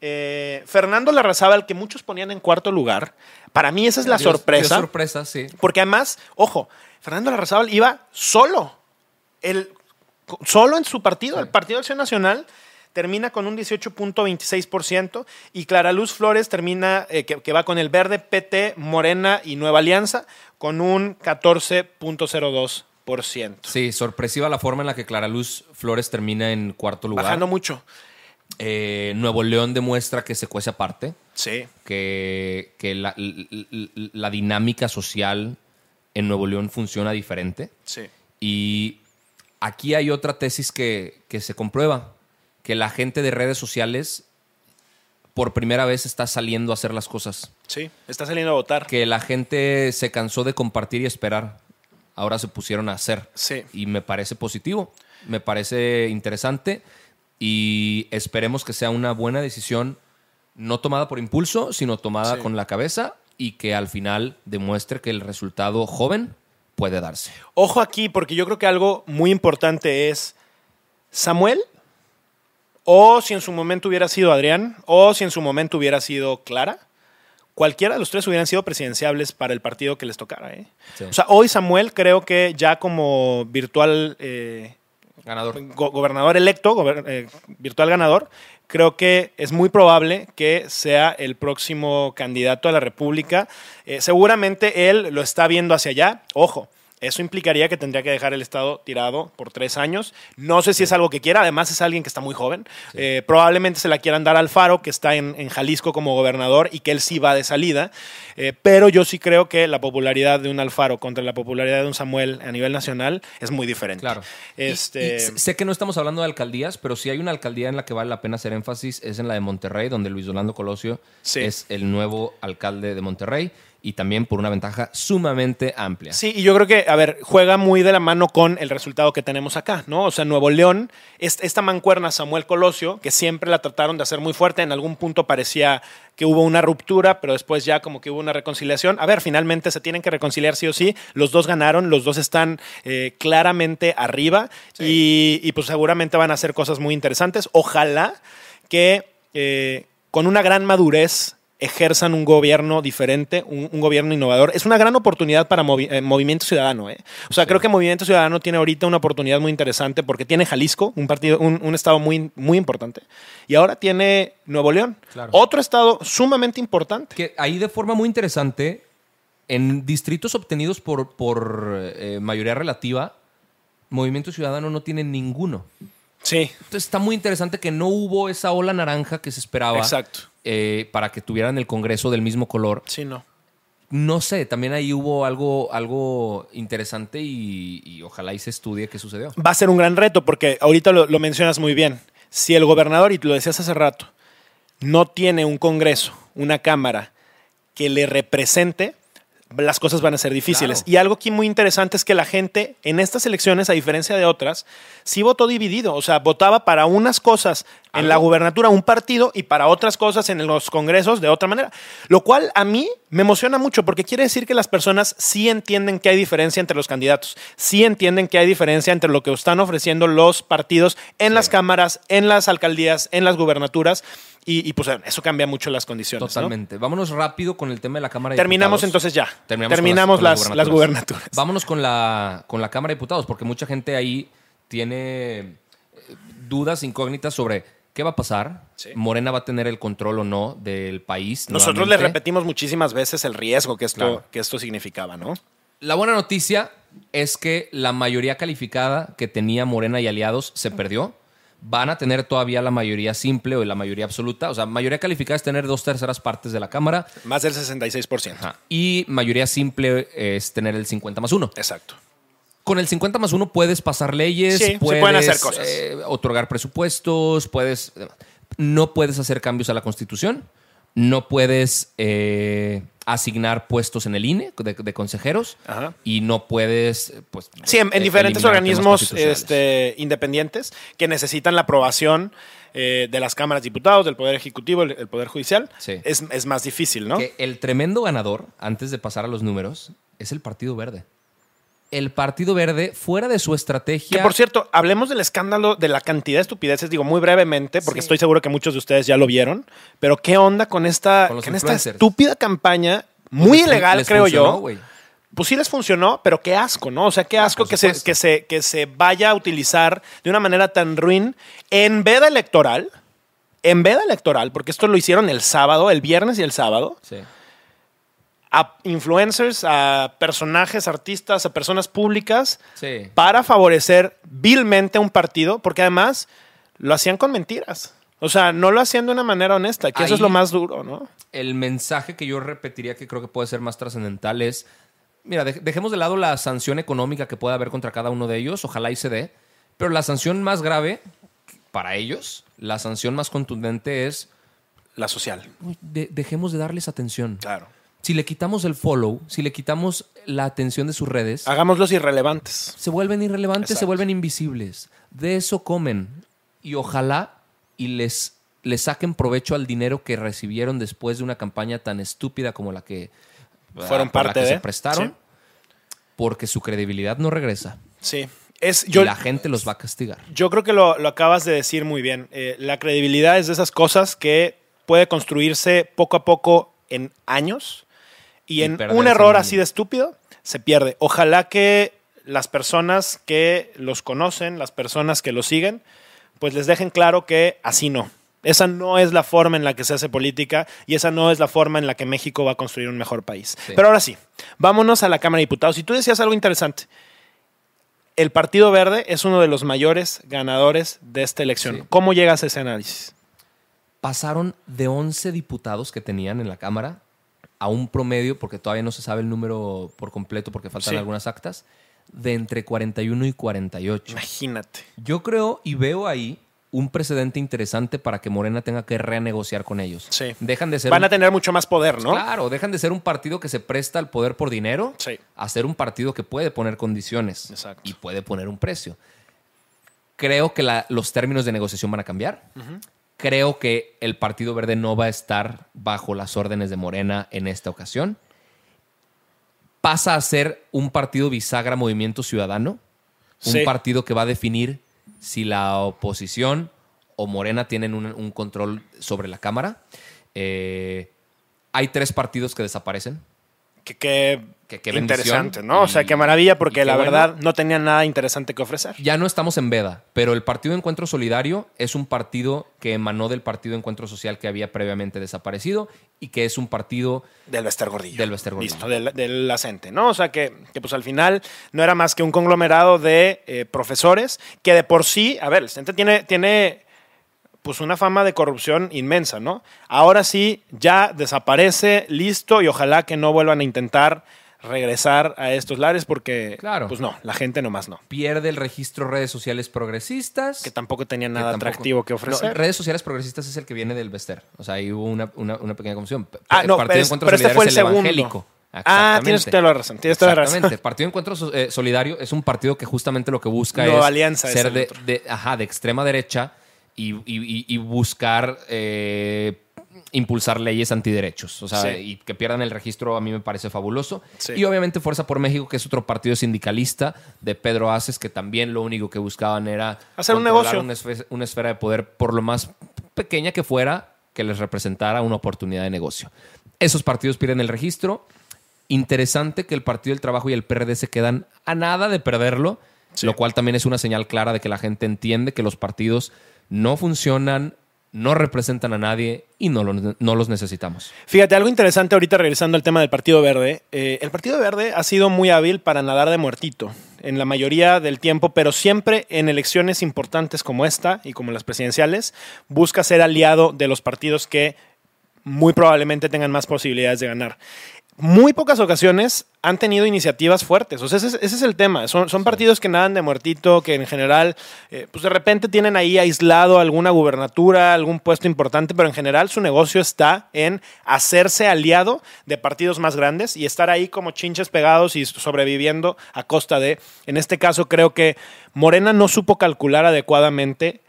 Eh, Fernando Larrazábal, que muchos ponían en cuarto lugar, para mí esa es la sorpresa. sorpresa, sí. Porque además, ojo, Fernando Larrazábal iba solo. El, solo en su partido, Sí. el Partido de Acción Nacional, termina con un 18.26% y Clara Luz Flores termina, eh, que, que va con el Verde, PT, Morena y Nueva Alianza, con un 14.02%. Sí, sorpresiva la forma en la que Clara Luz Flores termina en cuarto lugar. Bajando mucho. Eh, Nuevo León demuestra que se cuece aparte, Sí. que, que la, l- l- la dinámica social en Nuevo León funciona diferente. Sí. Y aquí hay otra tesis que, que se comprueba, que la gente de redes sociales por primera vez está saliendo a hacer las cosas. Sí. Está saliendo a votar. Que la gente se cansó de compartir y esperar. Ahora se pusieron a hacer. Sí. Y me parece positivo, me parece interesante y esperemos que sea una buena decisión, no tomada por impulso, sino tomada Sí. con la cabeza y que al final demuestre que el resultado joven puede darse. Ojo aquí, porque yo creo que algo muy importante es Samuel, o si en su momento hubiera sido Adrián, o si en su momento hubiera sido Clara, cualquiera de los tres hubieran sido presidenciables para el partido que les tocara. ¿eh? Sí. O sea, hoy Samuel creo que ya como virtual eh, Ganador. go- gobernador electo, gober- eh, virtual ganador, creo que es muy probable que sea el próximo candidato a la República. Seguramente él lo está viendo hacia allá. Ojo. Eso implicaría que tendría que dejar el Estado tirado por tres años. No sé si es algo que quiera, además es alguien que está muy joven. Eh, probablemente se la quieran dar al Faro, que está en, en Jalisco como gobernador y que él sí va de salida. Eh, pero yo sí creo que la popularidad de un Alfaro contra la popularidad de un Samuel a nivel nacional es muy diferente. Claro. Y- Este, y sé que no estamos hablando de alcaldías, pero si hay una alcaldía en la que vale la pena hacer énfasis, es en la de Monterrey, donde Luis Orlando Colosio Sí. es el nuevo alcalde de Monterrey y también por una ventaja sumamente amplia. Sí, y yo creo que, a ver, juega muy de la mano con el resultado que tenemos acá, ¿no? O sea, Nuevo León, est- esta mancuerna Samuel Colosio, que siempre la trataron de hacer muy fuerte, en algún punto parecía que hubo una ruptura, pero después ya como que hubo una reconciliación. A ver, finalmente se tienen que reconciliar sí o sí, los dos ganaron, los dos están eh, claramente arriba y, y, pues seguramente van a hacer cosas muy interesantes. Ojalá que eh, con una gran madurez ejerzan un gobierno diferente, un, un gobierno innovador. Es una gran oportunidad para movi- eh, Movimiento Ciudadano. ¿eh? O sea, creo que Movimiento Ciudadano tiene ahorita una oportunidad muy interesante porque tiene Jalisco, un partido, un, un estado muy, muy importante, y ahora tiene Nuevo León, Claro. otro estado sumamente importante. Que ahí de forma muy interesante, en distritos obtenidos por, por eh, mayoría relativa, Movimiento Ciudadano no tiene ninguno. Sí, Entonces está muy interesante que no hubo esa ola naranja que se esperaba exacto. Eh, para que tuvieran el Congreso del mismo color. Sí, no. No sé, también ahí hubo algo, algo interesante y, y ojalá y se estudie qué sucedió. Va a ser un gran reto porque ahorita lo, lo mencionas muy bien. Si el gobernador, y lo decías hace rato, no tiene un Congreso, una Cámara que le represente, las cosas van a ser difíciles. Claro. Y algo aquí muy interesante es que la gente en estas elecciones, a diferencia de otras, sí votó dividido. O sea, votaba para unas cosas en la gubernatura un partido y para otras cosas en los congresos de otra manera. Lo cual a mí me emociona mucho porque quiere decir que las personas sí entienden que hay diferencia entre los candidatos, sí entienden que hay diferencia entre lo que están ofreciendo los partidos en las cámaras, en las alcaldías, en las gubernaturas. Y, y, pues eso cambia mucho las condiciones. ¿no? Totalmente. Vámonos rápido con el tema de la Cámara de Terminamos Diputados. entonces ya. Terminamos, con las, con las, las gubernaturas. Vámonos con la, con la Cámara de Diputados, porque mucha gente ahí tiene eh, dudas, incógnitas sobre qué va a pasar. Sí. Morena va a tener el control o no del país. Nosotros nuevamente. le repetimos muchísimas veces el riesgo que esto, Claro. que esto significaba, ¿no? La buena noticia es que la mayoría calificada que tenía Morena y aliados se perdió. Van a tener todavía la mayoría simple o la mayoría absoluta. O sea, mayoría calificada es tener dos terceras partes de la Cámara. Más del 66%. Ajá. Y mayoría simple es tener el 50 más 1. Exacto. Con el 50 más 1 puedes pasar leyes, Sí, se puedes pueden hacer cosas. eh, otorgar presupuestos, puedes. No puedes hacer cambios a la Constitución, no puedes eh, asignar puestos en el INE de, de consejeros Ajá. y no puedes. Pues, Sí, en, en eh, diferentes organismos este, independientes que necesitan la aprobación eh, de las cámaras de diputados, del Poder Ejecutivo, el, el Poder Judicial, Sí. es, es más difícil, ¿no? Que el tremendo ganador, antes de pasar a los números, es el Partido Verde. El Partido Verde, fuera de su estrategia. Que por cierto, hablemos del escándalo de la cantidad de estupideces, digo muy brevemente, porque Sí. estoy seguro que muchos de ustedes ya lo vieron, pero ¿qué onda con esta, Con esta estúpida campaña? Muy les ilegal, les creo funcionó, yo. Pues sí les funcionó, pero qué asco, ¿no? O sea, qué asco por que, se, que, se, que se vaya a utilizar de una manera tan ruin en veda electoral, en veda electoral, porque esto lo hicieron el sábado, el viernes y el sábado, Sí. A influencers, a personajes, artistas, a personas públicas, Sí. para favorecer vilmente a un partido, porque además lo hacían con mentiras. O sea, no lo hacían de una manera honesta, que eso es lo más duro, ¿no? el mensaje que yo repetiría que creo que puede ser más trascendental es, mira, dej- dejemos de lado la sanción económica que pueda haber contra cada uno de ellos, ojalá y se dé, pero la sanción más grave para ellos, la sanción más contundente es, La social. de- dejemos de darles atención. Claro. Si le quitamos el follow, si le quitamos la atención de sus redes, Hagámoslos irrelevantes. se vuelven irrelevantes, se vuelven invisibles. De eso comen. Y ojalá y les, les saquen provecho al dinero que recibieron después de una campaña tan estúpida como la que Fueron ah, la parte que de, se prestaron. sí. Porque su credibilidad no regresa. Sí. Es, y yo, la gente los va a castigar. yo creo que lo, lo acabas de decir muy bien. Eh, la credibilidad es de esas cosas que puede construirse poco a poco en años y, Y en un error así de estúpido se pierde. Ojalá que las personas que los conocen, las personas que los siguen, pues les dejen claro que así no. Esa no es la forma en la que se hace política y esa no es la forma en la que México va a construir un mejor país. Sí. Pero ahora sí, vámonos a la Cámara de Diputados. Y tú decías algo interesante. El Partido Verde es uno de los mayores ganadores de esta elección. Sí. ¿Cómo llegas a ese análisis? Pasaron de 11 diputados que tenían en la Cámara a un promedio, porque todavía no se sabe el número por completo porque faltan Sí. algunas actas, de entre 41 y 48. Imagínate. Yo creo y veo ahí un precedente interesante para que Morena tenga que renegociar con ellos. Sí. Dejan de ser Van un- a tener mucho más poder, ¿no? Claro, dejan de ser un partido que se presta al poder por dinero Sí. a ser un partido que puede poner condiciones Exacto. y puede poner un precio. Creo que la- los términos de negociación van a cambiar. Creo que el Partido Verde no va a estar bajo las órdenes de Morena en esta ocasión. Pasa a ser un partido bisagra Movimiento Ciudadano, un partido que va a definir si la oposición o Morena tienen un, un control sobre la Cámara. Eh, Hay tres partidos que desaparecen. Que, que, Que qué interesante, ¿no? o sea, qué maravilla, porque qué la bueno. verdad no tenían nada interesante que ofrecer. Ya no estamos en veda, pero el Partido Encuentro Solidario es un partido que emanó del Partido Encuentro Social que había previamente desaparecido y que es un partido Del Bester Gordillo. Del Bester Gordillo. Listo, del, del acente, ¿no? O sea, que, que, pues al final no era más que un conglomerado de eh, profesores que de por sí, a ver, el CENTE tiene, tiene pues una fama de corrupción inmensa, ¿no? Ahora sí, ya desaparece, listo, y ojalá que no vuelvan a intentar regresar a estos lares porque, Claro. pues no, la gente nomás no. pierde el registro redes sociales progresistas. Que tampoco tenía que nada tampoco- atractivo que ofrecer. No, redes sociales progresistas es el que viene del Bester. O sea, ahí hubo una, una- una pequeña confusión. Ah, no, Partido pero, es- Encuentro pero este fue el es segundo. evangélico. Ah, tienes toda la razón, tienes toda la razón. Exactamente. Partido Encuentro eh, Solidario es un partido que justamente lo que busca es Alianza ser el de, de- ajá, de extrema derecha y, y- y- y buscar eh, impulsar leyes antiderechos. O sea, Sí. y que pierdan el registro a mí me parece fabuloso. Sí. Y obviamente Fuerza por México, que es otro partido sindicalista de Pedro Aces, que también lo único que buscaban era Hacer un negocio. Una esfera, una esfera de poder, por lo más pequeña que fuera, que les representara una oportunidad de negocio. Esos partidos pierden el registro. Interesante que el Partido del Trabajo y el PRD se quedan a nada de perderlo, Sí. lo cual también es una señal clara de que la gente entiende que los partidos no funcionan, no representan a nadie y no, lo- no los necesitamos. Fíjate, algo interesante ahorita regresando al tema del Partido Verde. eh, el Partido Verde ha sido muy hábil para nadar de muertito en la mayoría del tiempo, pero siempre en elecciones importantes como esta y como las presidenciales, busca ser aliado de los partidos que muy probablemente tengan más posibilidades de ganar. Muy pocas ocasiones han tenido iniciativas fuertes. O sea, ese es, ese es el tema. Son, son partidos que nadan de muertito, que en general, eh, pues de repente tienen ahí aislado alguna gubernatura, algún puesto importante, pero en general su negocio está en hacerse aliado de partidos más grandes y estar ahí como chinches pegados y sobreviviendo a costa de, en este caso creo que Morena no supo calcular adecuadamente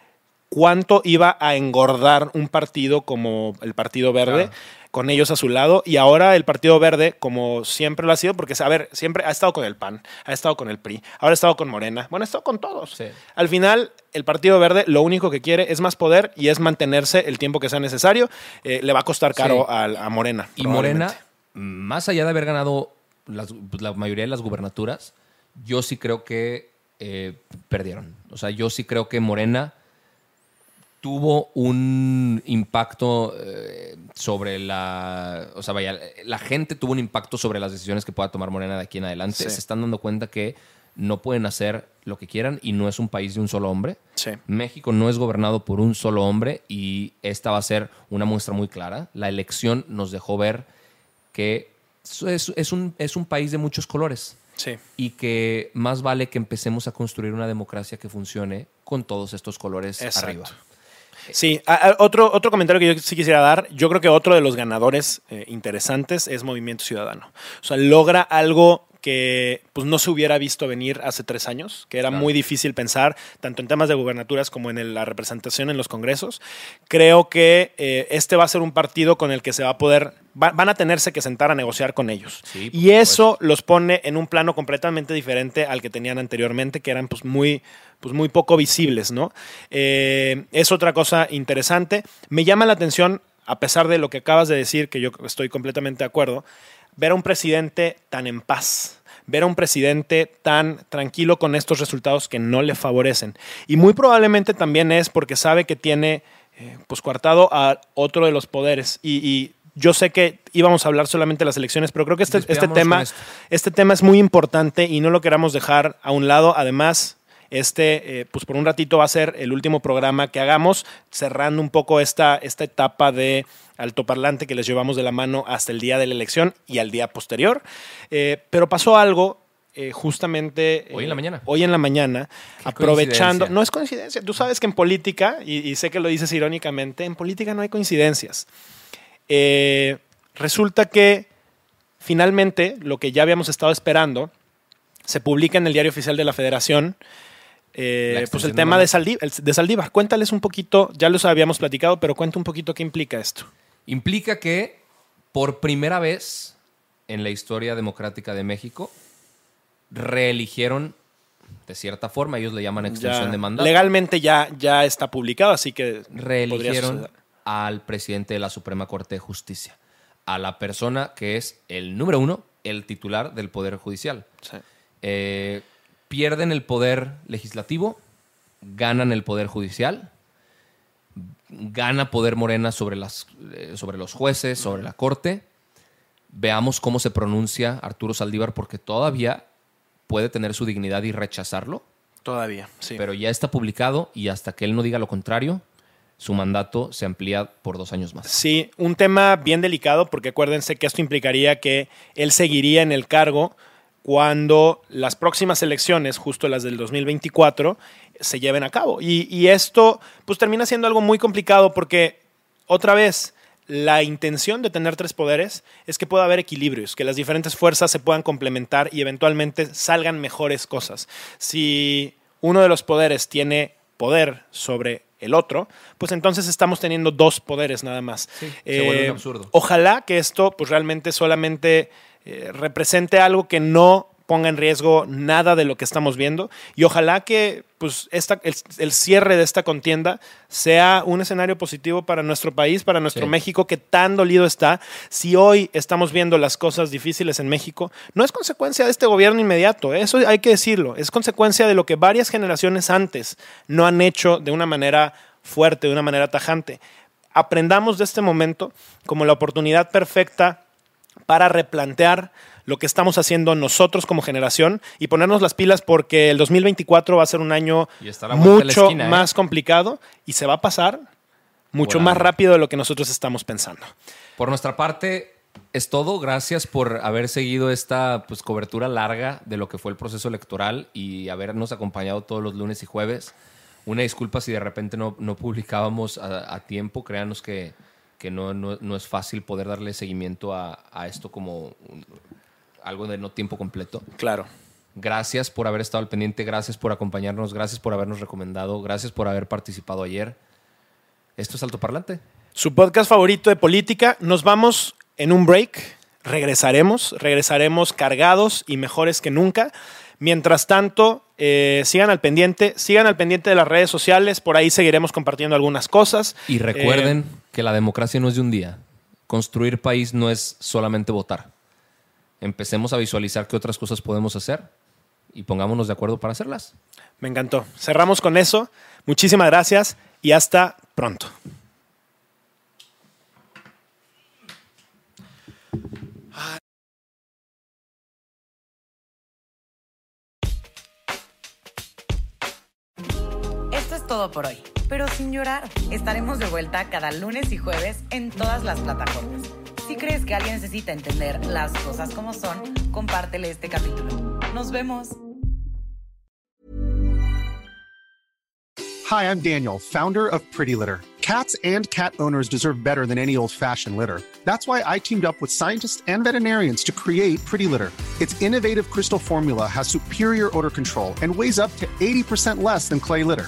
cuánto iba a engordar un partido como el Partido Verde. Claro. Con ellos a su lado y ahora el Partido Verde, como siempre lo ha sido, porque, a ver, siempre ha estado con el PAN, ha estado con el PRI, ahora ha estado con Morena, bueno, ha estado con todos. Sí. Al final, el Partido Verde lo único que quiere es más poder y es mantenerse el tiempo que sea necesario. Eh, le va a costar caro Sí. a, a Morena. Y Morena, más allá de haber ganado las- la mayoría de las gubernaturas, yo sí creo que eh, perdieron. O sea, yo sí creo que Morena tuvo un impacto eh, sobre la... O sea, vaya, la gente tuvo un impacto sobre las decisiones que pueda tomar Morena de aquí en adelante. Sí. Se están dando cuenta que no pueden hacer lo que quieran y no es un país de un solo hombre. Sí. México no es gobernado por un solo hombre y esta va a ser una muestra muy clara. La elección nos dejó ver que es, es un, es un país de muchos colores Sí. y que más vale que empecemos a construir una democracia que funcione con todos estos colores Exacto. arriba. Sí, otro, otro comentario que yo sí quisiera dar, yo creo que otro de los ganadores eh, interesantes es Movimiento Ciudadano. O sea, logra algo que pues, no se hubiera visto venir hace tres años, que era Claro. muy difícil pensar, tanto en temas de gubernaturas como en el- la representación en los congresos. Creo que eh, este va a ser un partido con el que se va a poder, va- van a tenerse que sentar a negociar con ellos. Sí, y eso los pone en un plano completamente diferente al que tenían anteriormente, que eran pues muy, pues muy poco visibles, ¿no? Eh, es otra cosa interesante. Me llama la atención, a pesar de lo que acabas de decir, que yo estoy completamente de acuerdo, ver a un presidente tan en paz, ver a un presidente tan tranquilo con estos resultados que no le favorecen. Y muy probablemente también es porque sabe que tiene eh, pues coartado a otro de los poderes. Y, y yo sé que íbamos a hablar solamente de las elecciones, pero creo que este, este tema este tema es muy importante y no lo queramos dejar a un lado. Además, este, eh, pues por un ratito va a ser el último programa que hagamos, cerrando un poco esta, esta etapa de altoparlante que les llevamos de la mano hasta el día de la elección y al día posterior. Eh, pero pasó algo eh, justamente... Hoy en la mañana. Hoy en la mañana, Qué aprovechando... No es coincidencia. Tú sabes que en política, y, y sé que lo dices irónicamente, en política no hay coincidencias. Resulta que finalmente lo que ya habíamos estado esperando se publica en el diario oficial de la Federación. Eh, pues el tema de, mandato. Saldí- el- de Saldívar. Cuéntales un poquito, ya los habíamos platicado, pero cuenta un poquito qué implica esto. Implica que por primera vez en la historia democrática de México reeligieron, de cierta forma, ellos le llaman extensión Ya- de mandato, legalmente ya, ya está publicado, así que reeligieron al presidente de la Suprema Corte de Justicia. a la persona que es el número uno, el titular del Poder Judicial. Sí. Eh, pierden el poder legislativo, ganan el poder judicial, gana poder Morena sobre, las, eh, sobre los jueces, sobre la corte. Veamos cómo se pronuncia Arturo Saldívar, porque todavía puede tener su dignidad y rechazarlo, Todavía, sí. pero ya está publicado y hasta que él no diga lo contrario, su mandato se amplía por dos años más. Sí, un tema bien delicado porque acuérdense que esto implicaría que él seguiría en el cargo cuando las próximas elecciones, justo las del 2024, se lleven a cabo. Y, y esto pues termina siendo algo muy complicado porque, otra vez, la intención de tener tres poderes es que pueda haber equilibrios, que las diferentes fuerzas se puedan complementar y eventualmente salgan mejores cosas. Si uno de los poderes tiene poder sobre el otro, pues entonces estamos teniendo dos poderes nada más. Sí, se vuelve un absurdo. Ojalá que esto pues realmente solamente eh, represente algo que no ponga en riesgo nada de lo que estamos viendo y ojalá que pues esta, el, el cierre de esta contienda sea un escenario positivo para nuestro país, para nuestro Sí. México que tan dolido está. Si hoy estamos viendo las cosas difíciles en México, no es consecuencia de este gobierno inmediato, ¿eh? eso hay que decirlo, es consecuencia de lo que varias generaciones antes no han hecho de una manera fuerte, de una manera tajante. Aprendamos de este momento como la oportunidad perfecta para replantear lo que estamos haciendo nosotros como generación y ponernos las pilas porque el 2024 va a ser un año mucho esquina, ¿eh? más complicado y se va a pasar mucho Volando. más rápido de lo que nosotros estamos pensando. Por nuestra parte, es todo. Gracias por haber seguido esta pues, cobertura larga de lo que fue el proceso electoral y habernos acompañado todos los lunes y jueves. Una disculpa si de repente no, no publicábamos a, a tiempo. Créanos que, que no, no- no es fácil poder darle seguimiento a, a esto como un- algo de no tiempo completo. Claro. Gracias por haber estado al pendiente, gracias por acompañarnos, gracias por habernos recomendado, gracias por haber participado ayer. Esto es Alto Parlante. Su podcast favorito de política. Nos vamos en un break. Regresaremos. Regresaremos cargados y mejores que nunca. Mientras tanto, eh, sigan al pendiente. Sigan al pendiente de las redes sociales. Por ahí seguiremos compartiendo algunas cosas. Y recuerden Eh, que la democracia no es de un día. Construir país no es solamente votar. Empecemos a visualizar qué otras cosas podemos hacer y pongámonos de acuerdo para hacerlas. me encantó. Cerramos con eso. Muchísimas gracias y hasta pronto. Todo por hoy, pero sin llorar. Estaremos de vuelta cada lunes y jueves en todas las plataformas. Si crees que alguien necesita entender las cosas como son, compártele este capítulo. Nos vemos. Hi, I'm Daniel, founder of Pretty Litter. Cats and cat owners deserve better than any old fashioned litter. That's why I teamed up with scientists and veterinarians to create Pretty Litter. Its innovative crystal formula has superior odor control and weighs up to 80% less than clay litter.